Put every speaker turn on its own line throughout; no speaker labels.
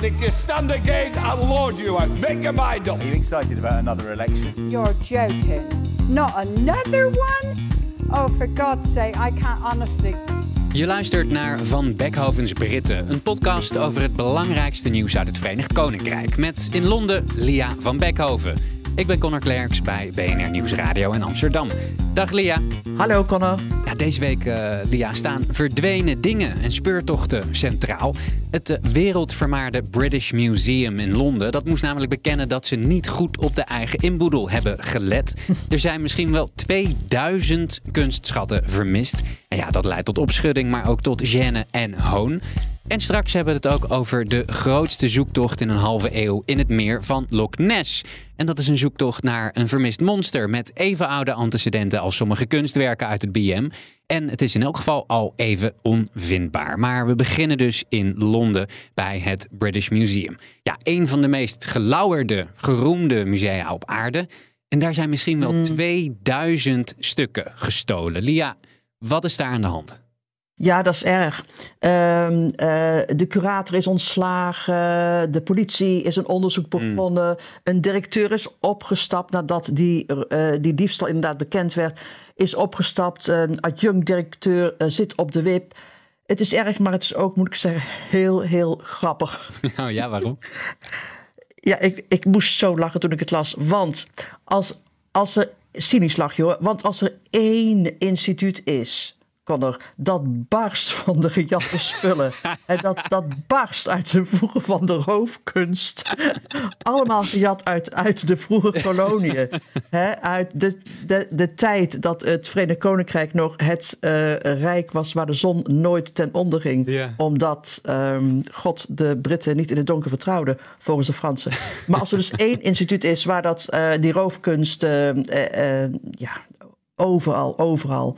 But if you stand again, I'll lord you out. Make your mind up.
Are you excited about another election?
You're joking. Not another one? Oh, for God's sake, I can't honestly.
Je luistert naar Van Beckhovens Britten, een podcast over het belangrijkste nieuws uit het Verenigd Koninkrijk. Met in Londen Lia van Beckhoven. Ik ben Connor Klerks bij BNR Nieuwsradio in Amsterdam. Dag Lia.
Hallo Connor.
Ja, deze week, uh, Lia, staan verdwenen dingen en speurtochten centraal. Het uh, wereldvermaarde British Museum in Londen, dat moest namelijk bekennen dat ze niet goed op de eigen inboedel hebben gelet. er zijn misschien wel 2000 kunstschatten vermist. En ja, dat leidt tot opschudding, maar ook tot gêne en hoon. En straks hebben we het ook over de grootste zoektocht in een halve eeuw in het meer van Loch Ness. En dat is een zoektocht naar een vermist monster met even oude antecedenten als sommige kunstwerken uit het BM. En het is in elk geval al even onvindbaar. Maar we beginnen dus in Londen bij het British Museum. Ja, een van de meest gelauwerde, geroemde musea op aarde. En daar zijn misschien wel 2000 stukken gestolen. Lia, wat is daar aan de hand?
Ja, dat is erg. Um, uh, de curator is ontslagen. De politie is een onderzoek begonnen. Mm. Een directeur is opgestapt nadat die, uh, die diefstal inderdaad bekend werd. Is opgestapt. Een adjunct-directeur uh, zit op de wip. Het is erg, maar het is ook, moet ik zeggen, heel, heel grappig.
Oh ja, waarom?
ja, ik, ik moest zo lachen toen ik het las. Want als, als er. Cynisch lach hoor. Want als er één instituut is dat barst van de gejatte spullen. en dat, dat barst uit de vroege van de roofkunst. Allemaal gejat uit, uit de vroege koloniën. uit de, de, de tijd dat het Verenigd Koninkrijk nog het uh, rijk was waar de zon nooit ten onder ging. Yeah. Omdat um, God de Britten niet in het donker vertrouwde, volgens de Fransen. Maar als er dus één instituut is waar dat, uh, die roofkunst uh, ja, overal, overal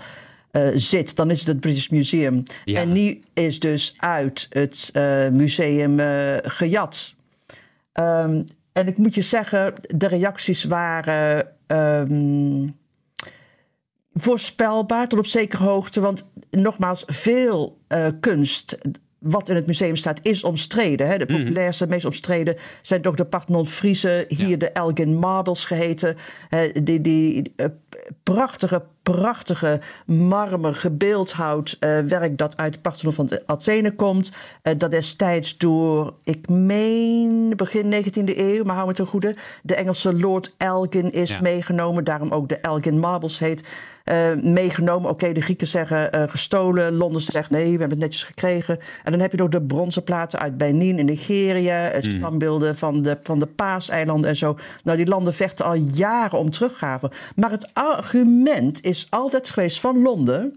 uh, zit, dan is het het British Museum. Ja. En die is dus uit het uh, museum uh, gejat. Um, en ik moet je zeggen, de reacties waren um, voorspelbaar tot op zekere hoogte. Want nogmaals, veel kunst wat in het museum staat, is omstreden. Hè? De populairste, meest omstreden zijn toch de Parthenon Friese, hier ja. de Elgin Marbles geheten. die die uh, prachtige, prachtige marmer gebeeldhouwd uh, werk dat uit het Parthenon van Athene komt. Uh, dat destijds door, ik meen begin 19e eeuw, maar hou me ten goede, de Engelse Lord Elgin is ja. meegenomen. Daarom ook de Elgin Marbles heet. Uh, meegenomen. Oké, okay, de Grieken zeggen uh, gestolen. Londen zegt nee, we hebben het netjes gekregen. En dan heb je nog de bronzen platen uit Benin in Nigeria. Het mm. standbeelden van de, van de Paaseilanden en zo. Nou, die landen vechten al jaren om teruggave. Maar het argument is altijd geweest van Londen.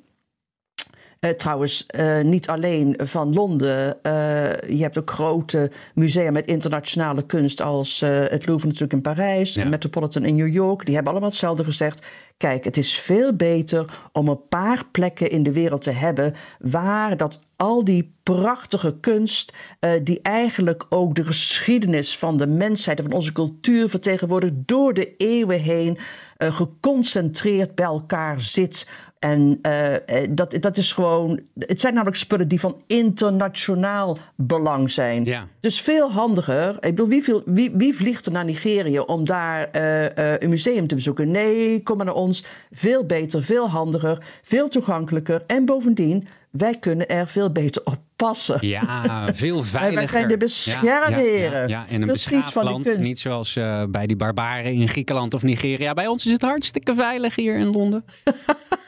Uh, trouwens, uh, niet alleen van Londen. Uh, je hebt ook grote musea met internationale kunst als het Louvre natuurlijk in Parijs, ja. Metropolitan in New York. Die hebben allemaal hetzelfde gezegd. Kijk, het is veel beter om een paar plekken in de wereld te hebben waar dat al die prachtige kunst, uh, die eigenlijk ook de geschiedenis van de mensheid en van onze cultuur vertegenwoordigt, door de eeuwen heen uh, geconcentreerd bij elkaar zit. En uh, dat, dat is gewoon. Het zijn namelijk spullen die van internationaal belang zijn. Ja. Dus veel handiger. Ik bedoel, wie, viel, wie, wie vliegt er naar Nigeria om daar uh, uh, een museum te bezoeken? Nee, kom maar naar ons. Veel beter, veel handiger, veel toegankelijker. En bovendien, wij kunnen er veel beter op passen.
Ja, veel veiliger.
wij zijn de beschermheren.
Ja, ja, ja, in een beschaafd land. Niet zoals uh, bij die barbaren in Griekenland of Nigeria. Bij ons is het hartstikke veilig hier in Londen.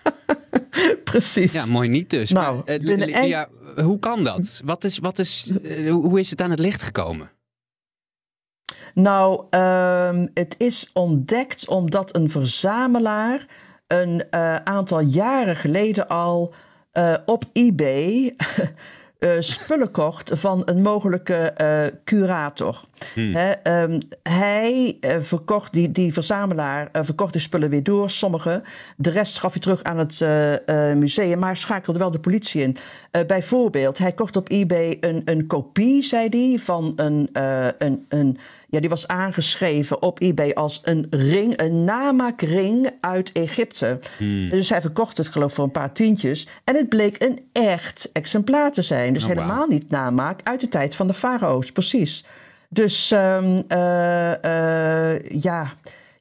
Precies.
Ja, mooi niet dus. Nou, maar, uh, ja, hoe kan dat? Wat is, wat is, uh, hoe is het aan het licht gekomen?
Nou, um, het is ontdekt omdat een verzamelaar een uh, aantal jaren geleden al uh, op eBay eh, spullen kocht van een mogelijke eh, curator. Hè, ehm, hij eh, verkocht, die, die verzamelaar, verkocht de spullen weer door, sommige. De rest gaf hij terug aan het museum, maar schakelde wel de politie in. Bijvoorbeeld, hij kocht op eBay een, een kopie, zei hij, van een, een, een ja, die was aangeschreven op eBay als een ring, een namaakring uit Egypte. Dus hij verkocht het geloof voor een paar tientjes. En het bleek een echt exemplaar te zijn. Dus
Oh,
helemaal niet namaak uit de tijd van de farao's, precies. Dus eh, eh, ja,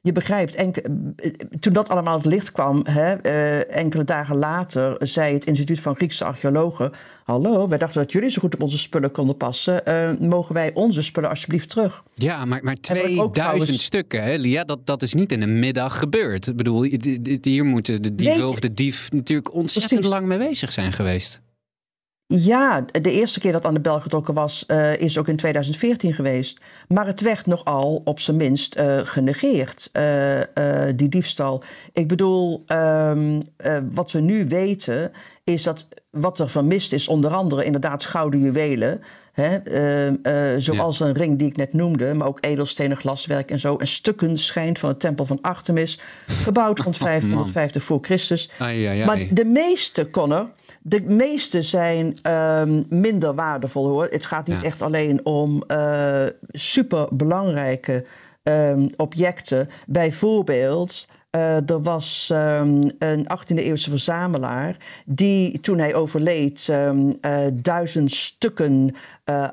je begrijpt. enke- eh, toen dat allemaal het licht kwam, hè, eh, enkele dagen later, zei het Instituut van Griekse Archeologen: Hallo, wij dachten dat jullie zo goed op onze spullen konden passen. Eh, mogen wij onze spullen alsjeblieft terug?
Ja, maar, maar
wat ik ook
2000
trouwens-
stukken, hè, Lia, dat, dat is niet in een middag gebeurd. Ik bedoel, hier moeten de dieven
Nee.
of de dief natuurlijk ontzettend
Precies.
lang mee bezig zijn geweest.
Ja, de eerste keer dat aan de bel getrokken was, eh, is ook in 2014 geweest. Maar het werd nogal op zijn minst eh, genegeerd, eh, die diefstal. Ik bedoel, ehm, eh, wat we nu weten, is dat wat er vermist is, onder andere inderdaad gouden juwelen. Hè, ehm, eh, zoals een ring die ik net noemde, maar ook edelstenen, glaswerk en zo. En stukken schijnt van de tempel van Artemis, gebouwd rond 550 voor Christus.
Ai, ai, ai.
Maar de meeste, Connor, de meeste zijn ehm, minder waardevol hoor. Het gaat niet
Ja.
echt alleen om eh super belangrijke ehm, objecten. Bijvoorbeeld. eh, er was ehm, een 18e eeuwse verzamelaar die toen hij overleed eh, duizend stukken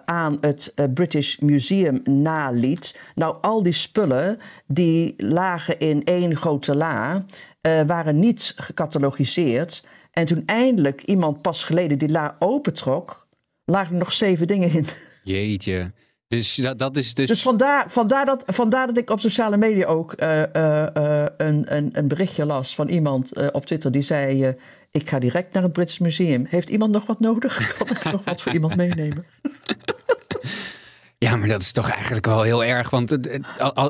aan het British Museum naliet. Nou, al die spullen die lagen in één grote la, waren niet gecatalogiseerd. En toen eindelijk iemand pas geleden die la opentrok, lagen er nog zeven dingen in.
Jeetje. Dus dat, dat is dus...
Dus vandaar, vandaar, dat, vandaar dat ik op sociale media ook eh, eh, eh, een, een, een berichtje las van iemand op Twitter die zei: Ik ga direct naar het British Museum. Heeft iemand nog wat nodig? Kan ik nog wat voor iemand meenemen?
Ja, maar dat is toch eigenlijk wel heel erg. Want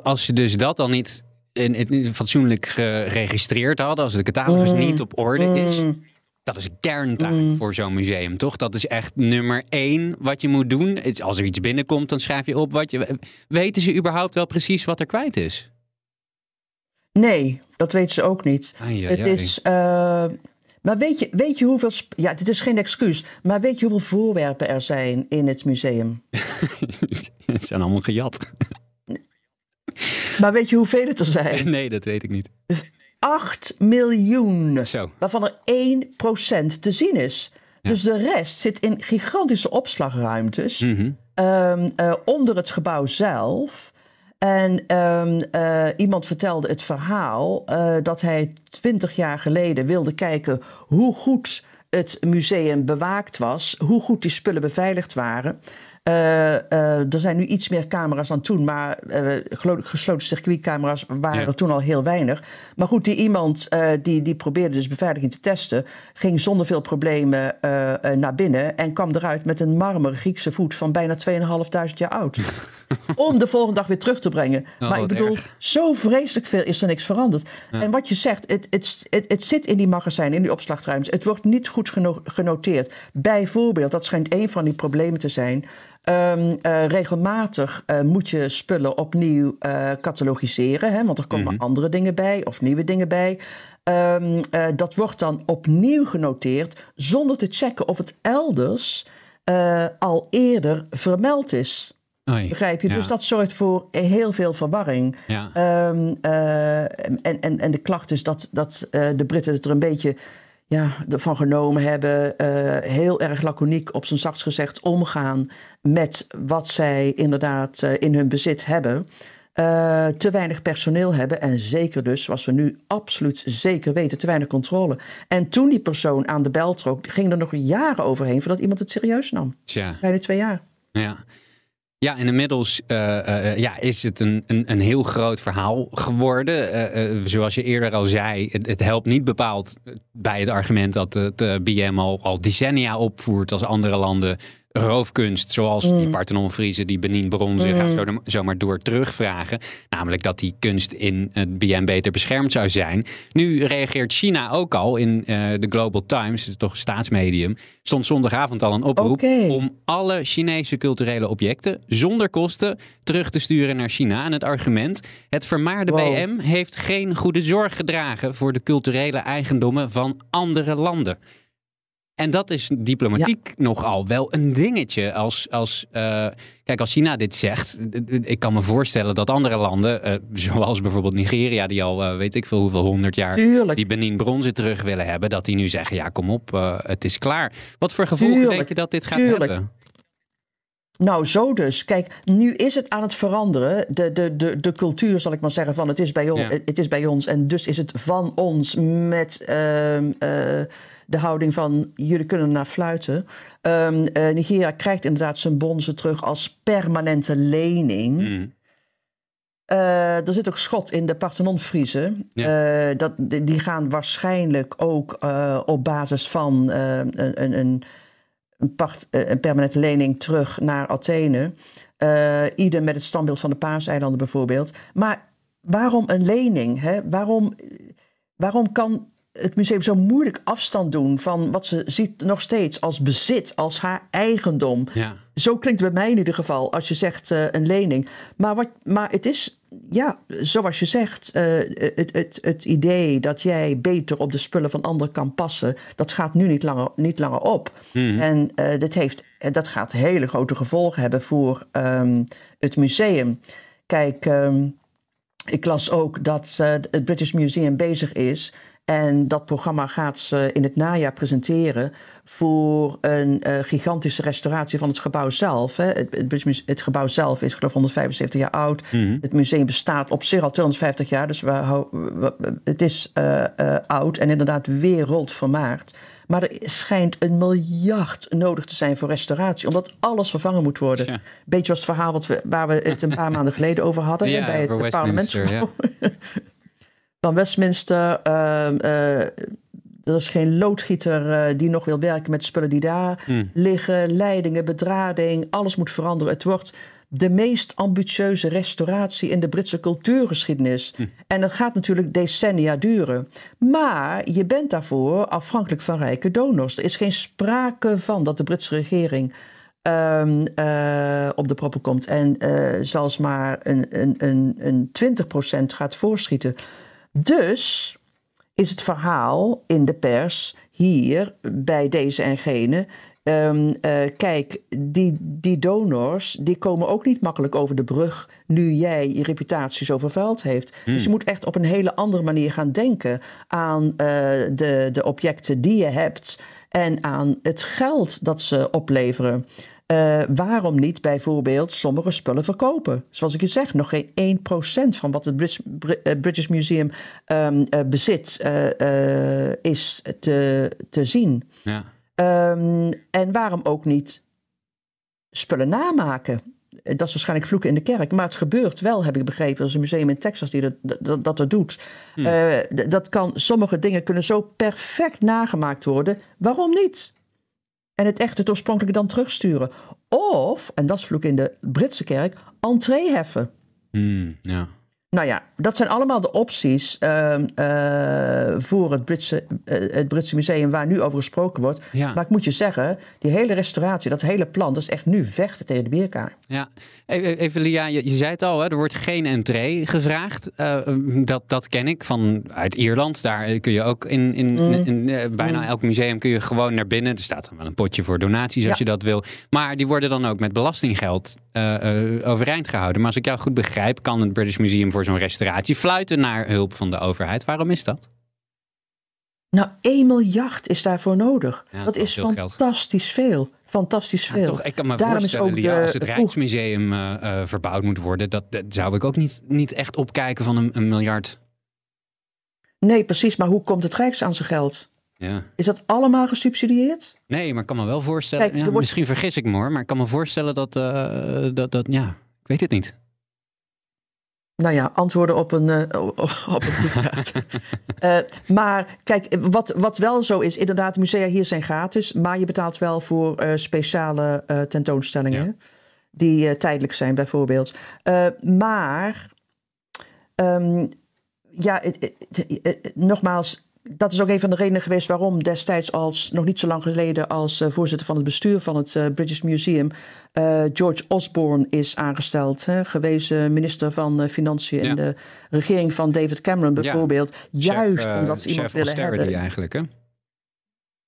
als je dus dat al niet in, in- fatsoenlijk geregistreerd had, als de catalogus
Mm.
niet op orde is, dat is kerntaak voor zo'n museum, toch? Dat is echt nummer één wat je moet doen. Als er iets binnenkomt, dan schrijf je op wat je. Weten ze überhaupt wel precies wat er kwijt is?
Nee, dat weten ze ook niet.
Ai, ai,
het is. eh, maar weet je, weet je hoeveel. Ja, dit is geen excuus. Maar weet je hoeveel voorwerpen er zijn in het museum?
Het zijn allemaal gejat.
Maar weet je hoeveel het er zijn?
Nee, dat weet ik niet.
8 miljoen.
Zo.
Waarvan er 1% te zien is. Dus de rest zit in gigantische opslagruimtes.
Mhm.
ehm, eh, onder het gebouw zelf. En ehm, eh, iemand vertelde het verhaal eh, dat hij twintig jaar geleden wilde kijken hoe goed het museum bewaakt was, hoe goed die spullen beveiligd waren. Eh, eh, er zijn nu iets meer camera's dan toen, maar eh, gelo- gesloten circuitcamera's waren
Ja.
er toen al heel weinig. Maar goed, die iemand die, die probeerde dus beveiliging te testen, ging zonder veel problemen naar binnen en kwam eruit met een marmer Griekse voet van bijna 2.500 jaar oud. om de volgende dag weer terug te brengen. maar ik bedoel,
erg.
zo vreselijk veel is er niks veranderd. En wat je zegt, het, het, het, het zit in die magazijnen, in die opslagruimtes. Het wordt niet goed geno- genoteerd. Bijvoorbeeld, dat schijnt een van die problemen te zijn. Ehm, eh, regelmatig eh, moet je spullen opnieuw eh, catalogiseren, hè, want er komen andere dingen bij of nieuwe dingen bij. Ehm, eh, dat wordt dan opnieuw genoteerd zonder te checken of het elders al eerder vermeld is.
Oei.
Begrijp je?
Ja.
Dus dat zorgt voor heel veel verwarring.
Ja.
Ehm, eh, en, en, en de klacht is dat, dat de Britten het er een beetje ja, ervan genomen hebben. heel erg laconiek, op zijn zachtst gezegd, omgaan met wat zij inderdaad eh, in hun bezit hebben. Eh, te weinig personeel hebben en zeker dus, zoals we nu absoluut zeker weten, te weinig controle. En toen die persoon aan de bel trok, ging er nog jaren overheen voordat iemand het serieus nam.
Tja.
Bijna twee jaar.
Ja. Ja, en inmiddels eh, ja, is het een, een, een heel groot verhaal geworden. Zoals je eerder al zei, het, het helpt niet bepaald bij het argument dat het BM al, al decennia opvoert als andere landen roofkunst, zoals die Parthenon-Friese, die Benin bronzen, ga zo, zomaar door terugvragen. Namelijk dat die kunst in het BN beter beschermd zou zijn. Nu reageert China ook al in eh, de Global Times, toch staatsmedium, stond zondagavond al een oproep om alle Chinese culturele objecten zonder kosten terug te sturen naar China. En het argument, het vermaarde
Wow.
BM heeft geen goede zorg gedragen voor de culturele eigendommen van andere landen. En dat is diplomatiek nogal wel een dingetje. Als, als, eh, kijk, als China dit zegt, ik kan me voorstellen dat andere landen, eh, zoals bijvoorbeeld Nigeria, die al eh, weet ik veel hoeveel honderd jaar
Tuurlijk.
die Benin bronzen terug willen hebben, dat die nu zeggen, ja kom op, het is klaar. Wat voor gevolgen
Tuurlijk,
denk je dat dit gaat
tuurlijk.
hebben?
Nou, zo dus. Kijk, nu is het aan het veranderen. De, de, de, de cultuur, zal ik maar zeggen, van het is bij, on-
Ja.
het is bij ons. En dus is het van ons met ehm, eh, de houding van jullie kunnen naar fluiten. Ehm, eh, Nigeria krijgt inderdaad zijn bronzen terug als permanente lening.
Mm.
Eh, er zit ook schot in de Parthenon-Friezen. Dat, die gaan waarschijnlijk ook op basis van een, een, een, eh, een permanente lening terug naar Athene. Eh ieder met het standbeeld van de Paaseilanden bijvoorbeeld. Maar waarom een lening? Hè? Waarom, waarom kan het museum zo moeilijk afstand doen van wat ze ziet nog steeds als bezit, als haar eigendom?
Ja.
Zo klinkt het bij mij in ieder geval als je zegt eh, een lening. Maar, wat, maar het is, ja, zoals je zegt, eh, het, het, het idee dat jij beter op de spullen van anderen kan passen, dat gaat nu niet langer, niet langer op. En eh, dit heeft, dat gaat hele grote gevolgen hebben voor ehm, het museum. Kijk, ehm, ik las ook dat het British Museum bezig is. En dat programma gaat ze in het najaar presenteren voor een eh, gigantische restauratie van het gebouw zelf. Hè. Het, het, gebouw zelf is geloof ik 175 jaar oud. Het museum bestaat op zich al 250 jaar, dus we, het is eh, eh, oud en inderdaad wereldvermaard. Maar er schijnt een miljard nodig te zijn voor restauratie, omdat alles vervangen moet worden. Beetje als het verhaal wat we, waar we het een paar maanden geleden over hadden
Ja,
bij het parlementsgebouw. Van Westminster. ehm, eh, er is geen loodgieter eh, die nog wil werken met spullen die daar
Hmm.
liggen. Leidingen, bedrading, alles moet veranderen. Het wordt de meest ambitieuze restauratie in de Britse cultuurgeschiedenis.
Hmm.
En dat gaat natuurlijk decennia duren. Maar je bent daarvoor afhankelijk van rijke donors. Er is geen sprake van dat de Britse regering ehm, eh, op de proppen komt en zelfs maar een, een, een, een 20% gaat voorschieten. Dus is het verhaal in de pers hier bij deze en gene. ehm, eh, kijk, die, die donors die komen ook niet makkelijk over de brug nu jij je reputatie zo vervuild heeft. Dus je moet echt op een hele andere manier gaan denken aan eh, de, de objecten die je hebt en aan het geld dat ze opleveren. Eh, waarom niet bijvoorbeeld sommige spullen verkopen? Zoals ik je zeg, nog geen 1% van wat het British, Bri- eh, British Museum ehm, eh, bezit is te, te zien.
Ja.
Ehm, en waarom ook niet spullen namaken? Dat is waarschijnlijk vloeken in de kerk. Maar het gebeurt wel, heb ik begrepen. Er is een museum in Texas die dat, dat, dat, dat doet. D- dat kan, sommige dingen kunnen zo perfect nagemaakt worden. Waarom niet? En het echte het oorspronkelijke dan terugsturen. Of, en dat is vloek in de Britse kerk, entree heffen.
Hmm, ja.
Nou ja, dat zijn allemaal de opties ehm, eh, voor het Britse, eh, het Britse museum waar nu over gesproken wordt.
Ja.
Maar ik moet je zeggen, die hele restauratie, dat hele plan, dat is echt nu vechten tegen de bierkaar.
Ja, E- even Lia, je, je zei het al, hè, er wordt geen entree gevraagd. Eh, dat, dat ken ik van uit Ierland. Daar kun je ook in, in,
Mm.
in, eh, bijna elk museum kun je gewoon naar binnen. Er staat dan wel een potje voor donaties als
Ja.
je dat wil. Maar die worden dan ook met belastinggeld overeind gehouden. Maar als ik jou goed begrijp, kan het British Museum voor zo'n restauratie fluiten naar hulp van de overheid. Waarom is dat?
Nou, 1 miljard is daarvoor nodig.
Ja,
dat
dat is
is
geld.
fantastisch veel. Fantastisch
Ja,
veel.
toch, ik kan me
Daarom is
voorstellen,
ook
Lia,
de
als het Rijksmuseum eh, eh, verbouwd moet worden, dat, dat zou ik ook niet, niet echt opkijken van een, een miljard.
Nee, precies. Maar hoe komt het Rijks aan zijn geld?
Ja.
Is dat allemaal gesubsidieerd?
Nee, maar ik kan me wel voorstellen.
Kijk,
ja,
wordt-
Misschien vergis ik me hoor, maar ik kan me voorstellen dat, eh, dat, dat. Ja, ik weet het niet.
Nou ja, antwoorden op een, uh, op een toepraat. uh, maar kijk, wat, wat wel zo is, inderdaad, musea hier zijn gratis, maar je betaalt wel voor uh, speciale tentoonstellingen. Ja. Die tijdelijk zijn, bijvoorbeeld. maar, um, ja, nogmaals, dat is ook een van de redenen geweest waarom destijds als nog niet zo lang geleden als uh, voorzitter van het bestuur van het uh, British Museum uh, George Osborne is aangesteld, hè, gewezen minister van Financiën ja. in de regering van David Cameron bijvoorbeeld,
ja.
juist
chef,
omdat ze iemand willen hebben.
eigenlijk, hè?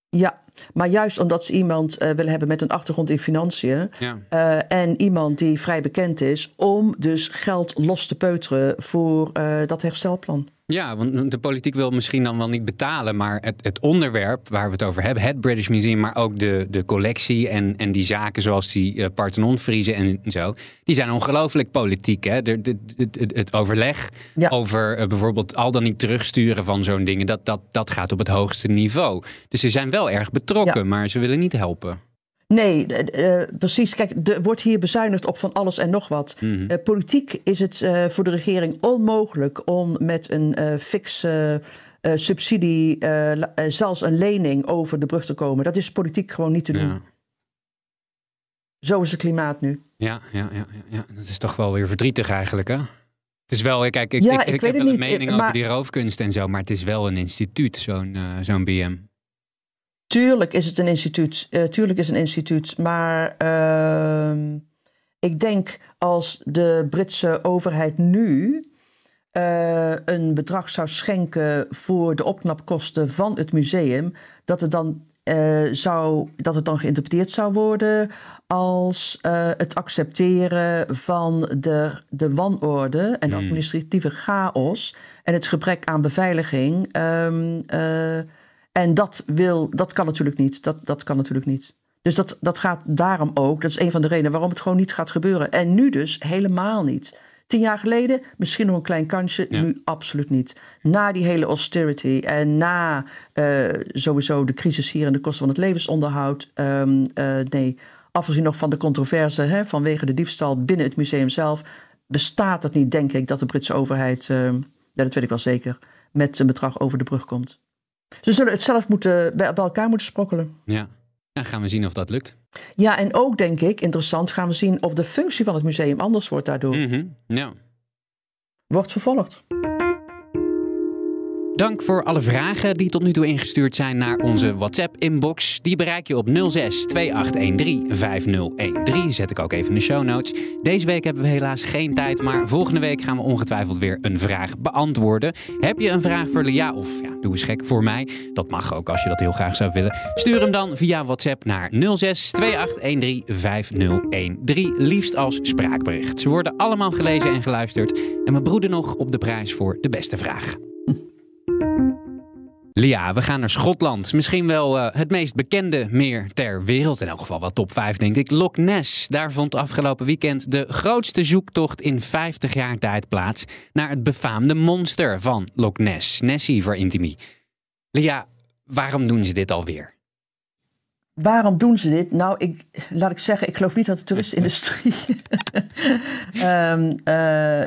Ja, maar juist omdat ze iemand uh, willen hebben met een achtergrond in financiën.
Ja.
Uh, en iemand die vrij bekend is om dus geld los te peuteren voor uh, dat herstelplan.
Ja, want de politiek wil misschien dan wel niet betalen, maar het, het, onderwerp waar we het over hebben, het British Museum, maar ook de, de collectie en, en die zaken zoals die uh, Parthenon-friezen en zo, die zijn ongelooflijk politiek. Hè? De, de, de, het overleg
ja.
over uh, bijvoorbeeld al dan niet terugsturen van zo'n dingen, dat, dat, dat gaat op het hoogste niveau. Dus ze zijn wel erg betrokken, ja. maar ze willen niet helpen.
Nee, uh, precies. Kijk, er wordt hier bezuinigd op van alles en nog wat.
Mhm.
Uh, politiek is het uh, voor de regering onmogelijk om met een fixe subsidie, zelfs een lening, over de brug te komen. Dat is politiek gewoon niet te doen.
Ja.
Zo is het klimaat nu.
Ja, ja, ja, ja, ja, dat is toch wel weer verdrietig eigenlijk, hè? Het is wel, kijk, ik,
ja,
ik,
ik,
heb wel een mening
maar...
over die roofkunst en zo, maar het is wel een instituut, zo'n zo'n BM.
Tuurlijk is het een instituut. Uh, tuurlijk is een instituut. Maar uh, ik denk als de Britse overheid nu uh, een bedrag zou schenken voor de opknapkosten van het museum, dat het dan, uh, zou, dat het dan geïnterpreteerd zou worden als het accepteren van de, de wanorde en de administratieve chaos en het gebrek aan beveiliging. Um, en dat, wil, dat kan natuurlijk niet. Dat, dat kan natuurlijk niet. Dus dat, dat gaat daarom ook. Dat is een van de redenen waarom het gewoon niet gaat gebeuren. En nu dus helemaal niet. Tien jaar geleden misschien nog een klein kansje,
Ja.
nu absoluut niet. Na die hele austerity en na uh, sowieso de crisis hier en de kosten van het levensonderhoud. Um, uh, nee, afgezien nog van de controverse hè, vanwege de diefstal binnen het museum zelf, bestaat het niet, denk ik, dat de Britse overheid, uh, ja, dat weet ik wel zeker, met een bedrag over de brug komt. Ze zullen het zelf moeten, bij, bij elkaar moeten sprokkelen.
Ja. Dan gaan we zien of dat lukt.
Ja, en ook denk ik, interessant, gaan we zien of de functie van het museum anders wordt daardoor.
Mm -hmm. Ja.
Wordt vervolgd.
Dank voor alle vragen die tot nu toe ingestuurd zijn naar onze WhatsApp-inbox. Die bereik je op 06 2813 5013. Zet ik ook even in de show notes. Deze week hebben we helaas geen tijd, maar volgende week gaan we ongetwijfeld weer een vraag beantwoorden. Heb je een vraag voor Lia of ja, doe eens gek voor mij? Dat mag ook als je dat heel graag zou willen. Stuur hem dan via WhatsApp naar 06 2813 5013. Liefst als spraakbericht. Ze worden allemaal gelezen en geluisterd. En we broeden nog op de prijs voor de beste vraag. Lia, we gaan naar Schotland. Misschien wel uh, het meest bekende meer ter wereld. In elk geval wel top 5, denk ik. Loch Ness. Daar vond afgelopen weekend de grootste zoektocht in 50 jaar tijd plaats. naar het befaamde monster van Loch Ness. Nessie voor Intimie. Lia, waarom doen ze dit alweer?
Waarom doen ze dit? Nou, ik, laat ik zeggen, ik geloof niet dat de toeristenindustrie um, uh,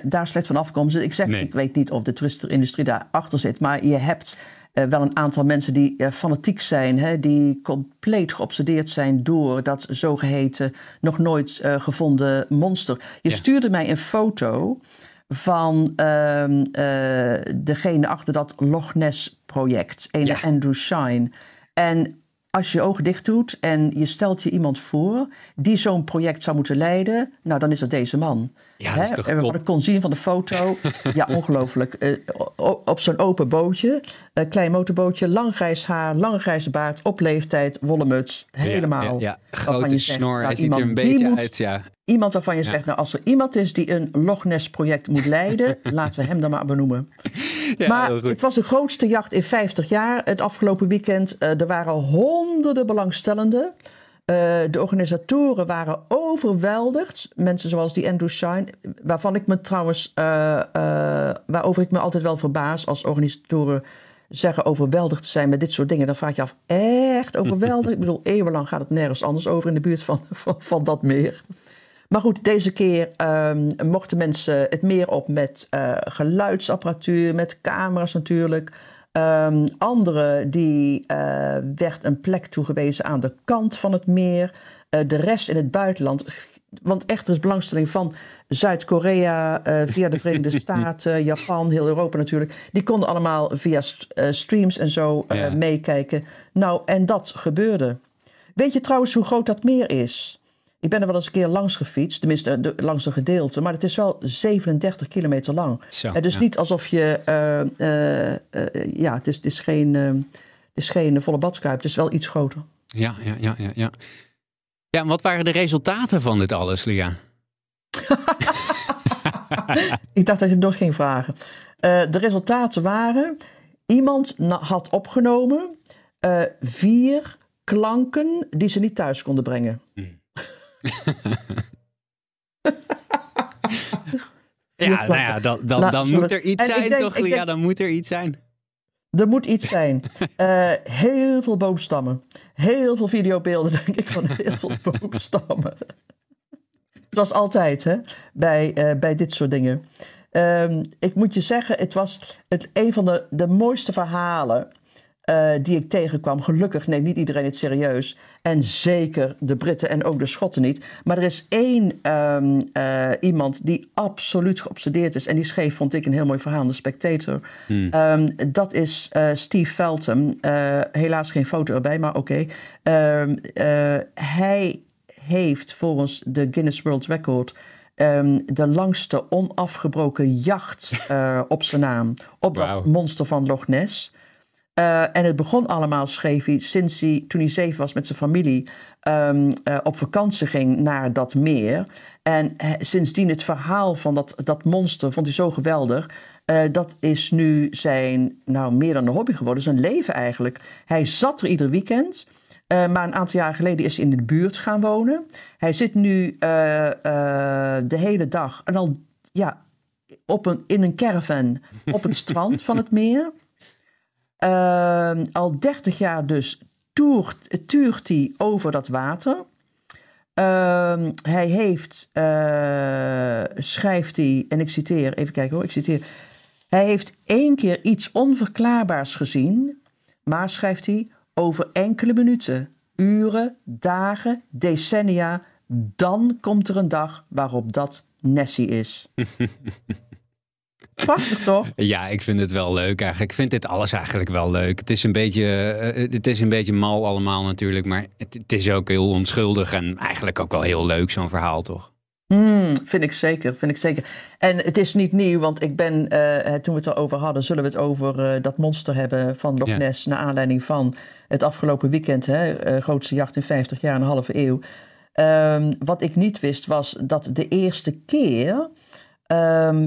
daar slecht van afkomt. Dus ik zeg,
Nee.
ik weet niet of de toeristenindustrie daarachter zit, maar je hebt uh, wel een aantal mensen die uh, fanatiek zijn, hè, die compleet geobsedeerd zijn door dat zogeheten nog nooit uh, gevonden monster. Je
Ja.
stuurde mij een foto van ehm, degene achter dat Loch Ness project, ene
Ja.
Andrew Shine. En als je je ogen dicht doet en je stelt je iemand voor die zo'n project zou moeten leiden, nou dan is dat deze man.
Ja, dat is toch
en
top.
wat ik kon zien van de foto, ja, ongelooflijk. Eh, op zo'n open bootje, een klein motorbootje, lang grijs haar, lange grijze baard, op leeftijd, wollen muts, helemaal.
Ja, ja, ja.
Waarvan
grote
zegt,
snor.
nou,
Hij ziet er een beetje
moet-
uit, ja.
Iemand waarvan je zegt, nou als er iemand is die een Loch Ness project moet leiden, laten we hem dan maar benoemen. maar het was de grootste jacht in 50 jaar. Het afgelopen weekend. Uh, er waren honderden belangstellenden. Uh, de organisatoren waren overweldigd. Mensen zoals die Andrew Shine. Waarvan ik me trouwens. Uh, waarover ik me altijd wel verbaas. Als organisatoren zeggen overweldigd te zijn met dit soort dingen. Dan vraag je af. Echt overweldigd? ik bedoel, eeuwenlang gaat het nergens anders over in de buurt van, van, dat meer. Maar goed, deze keer ehm, mochten mensen het meer op met uh, geluidsapparatuur, met camera's natuurlijk. Um, andere die uh, werd een plek toegewezen aan de kant van het meer. Uh, de rest in het buitenland. Want echt, er is belangstelling van Zuid-Korea, via de Verenigde Staten, Japan, heel Europa natuurlijk. Die konden allemaal via st streams en zo ja. meekijken. Nou, en dat gebeurde. Weet je trouwens hoe groot dat meer is? Ik ben er wel eens een keer langs gefietst, tenminste de, langs een gedeelte, maar het is wel 37 kilometer lang.
Zo, ja.
niet alsof je, ja, het is, het is geen, het is geen volle badskuip, het is wel iets groter.
Ja, ja, ja, ja, ja. Ja, en wat waren de resultaten van dit alles, Lia?
Ik dacht dat je het nog ging vragen. de resultaten waren, iemand had opgenomen vier klanken die ze niet thuis konden brengen.
Hmm. ja, nou ja, dan, dan,
Nou,
dan moet er iets zijn,
denk-
toch?
denk-
dan moet er iets zijn.
Er moet iets zijn. Eh, heel veel boomstammen. Heel veel videobeelden, denk ik, van heel veel boomstammen. Zoals altijd, hè, bij, eh, bij dit soort dingen. Ehm, ik moet je zeggen, het was het, een van de, de mooiste verhalen eh, die ik tegenkwam. Gelukkig neemt niet iedereen het serieus. En zeker de Britten en ook de Schotten niet. Maar er is één ehm, eh, iemand die absoluut geobsedeerd is. En die schreef, vond ik, een heel mooi verhaal in de Spectator. Ehm, dat is eh, Steve. Eh, helaas geen foto erbij, maar oké. Ehm, eh, hij heeft volgens de Guinness World Record... de langste onafgebroken jacht op zijn naam. Op dat monster van Loch Ness. Eh, en het begon allemaal, schreef hij, sinds hij, toen hij zeven was met zijn familie, ehm, eh, op vakantie ging naar dat meer. En eh, sindsdien het verhaal van dat, dat monster vond hij zo geweldig. Dat is nu zijn, nou meer dan een hobby geworden, zijn leven eigenlijk. Hij zat er ieder weekend. maar een aantal jaar geleden is hij in de buurt gaan wonen. Hij zit nu de hele dag en al ja, op een, in een caravan op het strand van het meer. Ehm, al 30 jaar dus toert, tuurt hij over dat water. Ehm, hij heeft, eh, schrijft hij, en ik citeer, even kijken hoor, ik citeer. Hij heeft één keer iets onverklaarbaars gezien, maar schrijft hij over enkele minuten, uren, dagen, decennia, dan komt er een dag waarop dat Nessie is. Prachtig toch?
Ja, ik vind het wel leuk eigenlijk. Ik vind dit alles eigenlijk wel leuk. Het is een beetje, eh, het is een beetje mal allemaal natuurlijk, maar het, het is ook heel onschuldig en eigenlijk ook wel heel leuk zo'n verhaal, toch?
Hmm, vind ik zeker, vind ik zeker. En het is niet nieuw, want ik ben, eh, toen we het erover hadden, zullen we het over eh, dat monster hebben van Loch
Ja.
Ness, naar aanleiding van het afgelopen weekend, hè, eh, grootste jacht in 50 jaar, een halve eeuw. Ehm, wat ik niet wist was dat de eerste keer ehm,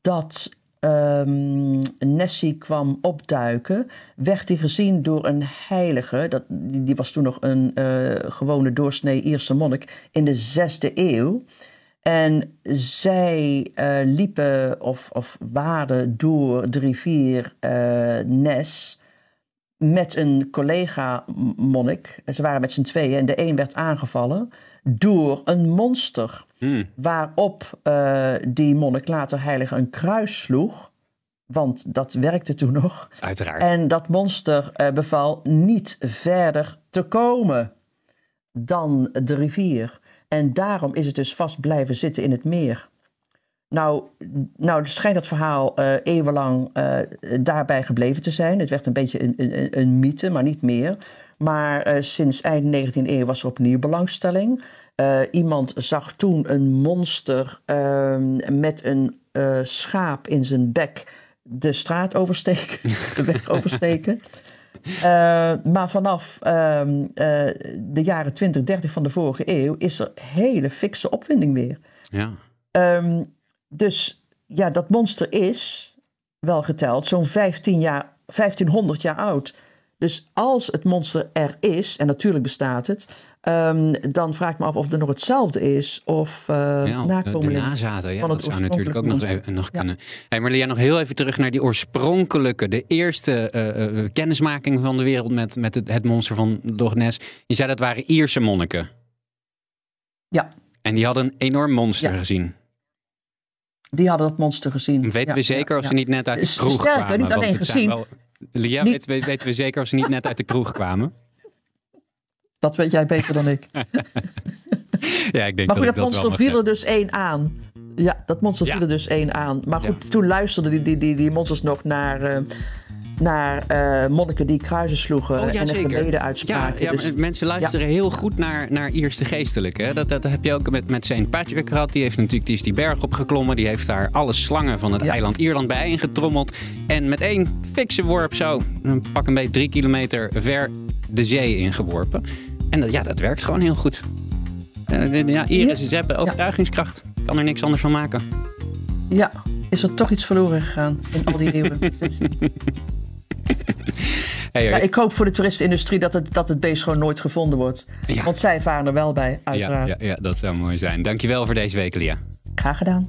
dat ehm, Nessie kwam opduiken, werd hij gezien door een heilige. Dat, die, die was toen nog een eh, gewone doorsnee Ierse monnik in de zesde eeuw. En zij eh, liepen of, of waren door de rivier eh, Nes met een collega-monnik. Ze waren met z'n tweeën en de een werd aangevallen door een monster. Waarop eh, die monnik later heilige een kruis sloeg. Want dat werkte toen nog.
Uiteraard.
En dat monster eh, beval niet verder te komen dan de rivier. En daarom is het dus vast blijven zitten in het meer. Nou, nou schijnt dat verhaal eh, eeuwenlang daarbij gebleven te zijn. Het werd een beetje een, een, een mythe, maar niet meer. Maar sinds eind 19e eeuw was er opnieuw belangstelling. Eh, iemand zag toen een monster ehm, met een eh, schaap in zijn bek de straat oversteken, de weg oversteken. Eh, maar vanaf ehm, eh, de jaren 20, 30 van de vorige eeuw is er hele fikse opwinding weer.
Ja.
Ehm, dus ja, dat monster is, wel geteld, zo'n 15 jaar, 1500 jaar oud. Dus als het monster er is, en natuurlijk bestaat het, ehm, dan vraag ik me af of er nog hetzelfde is of uh,
Ja,
nakomelingen
nazaten, ja,
van
dat
het
zou natuurlijk ook nog, even- nog
Ja.
kunnen. Hey, maar Lia, nog heel even terug naar die oorspronkelijke, de eerste eh, eh, kennismaking van de wereld met, met het, het monster van Loch Ness. Je zei dat waren Ierse monniken.
Ja,
En die hadden een enorm monster
Ja.
gezien.
Die hadden dat monster gezien.
Weten we zeker of ze niet net uit de kroeg
sterker,
kwamen?
niet alleen gezien.
wel- Lia,
Niet-
weten, we, weten we zeker of ze niet net uit de kroeg kwamen?
Dat weet jij beter dan ik.
Ja, ik denk
Maar goed,
dat
dat monster viel er dus één aan. Ja, dat monster
Ja.
viel er dus één aan. Maar goed,
Ja.
toen luisterden die, die, die, die monsters nog naar, eh, naar eh, monniken die kruisen sloegen.
Oh, ja,
en gebeden
Ja,
uitspraken.
ja
Dus-
maar mensen luisteren heel goed naar, naar Ierse geestelijke. hè. Dat, dat heb je ook met, met St. Patrick gehad. Die, heeft natuurlijk, die is die berg opgeklommen. Die heeft daar alle slangen van het
Ja.
eiland Ierland bijeengetrommeld. En met één fikse worp zo, een pak een beetje drie kilometer ver de zee ingeworpen. En dat, ja, dat werkt gewoon heel goed. Eh, Ja, Ieren, ze hebben overtuigingskracht. Kan er niks anders van maken.
ja, is er toch iets verloren gegaan in al die eeuwen?
Hey,
ja, ik hoop voor de toeristenindustrie dat het, dat het beest gewoon nooit gevonden wordt.
Ja.
Want zij varen er wel bij,
ja,
uiteraard.
ja, ja, dat zou mooi zijn. Dankjewel voor deze week, Lia.
Graag gedaan.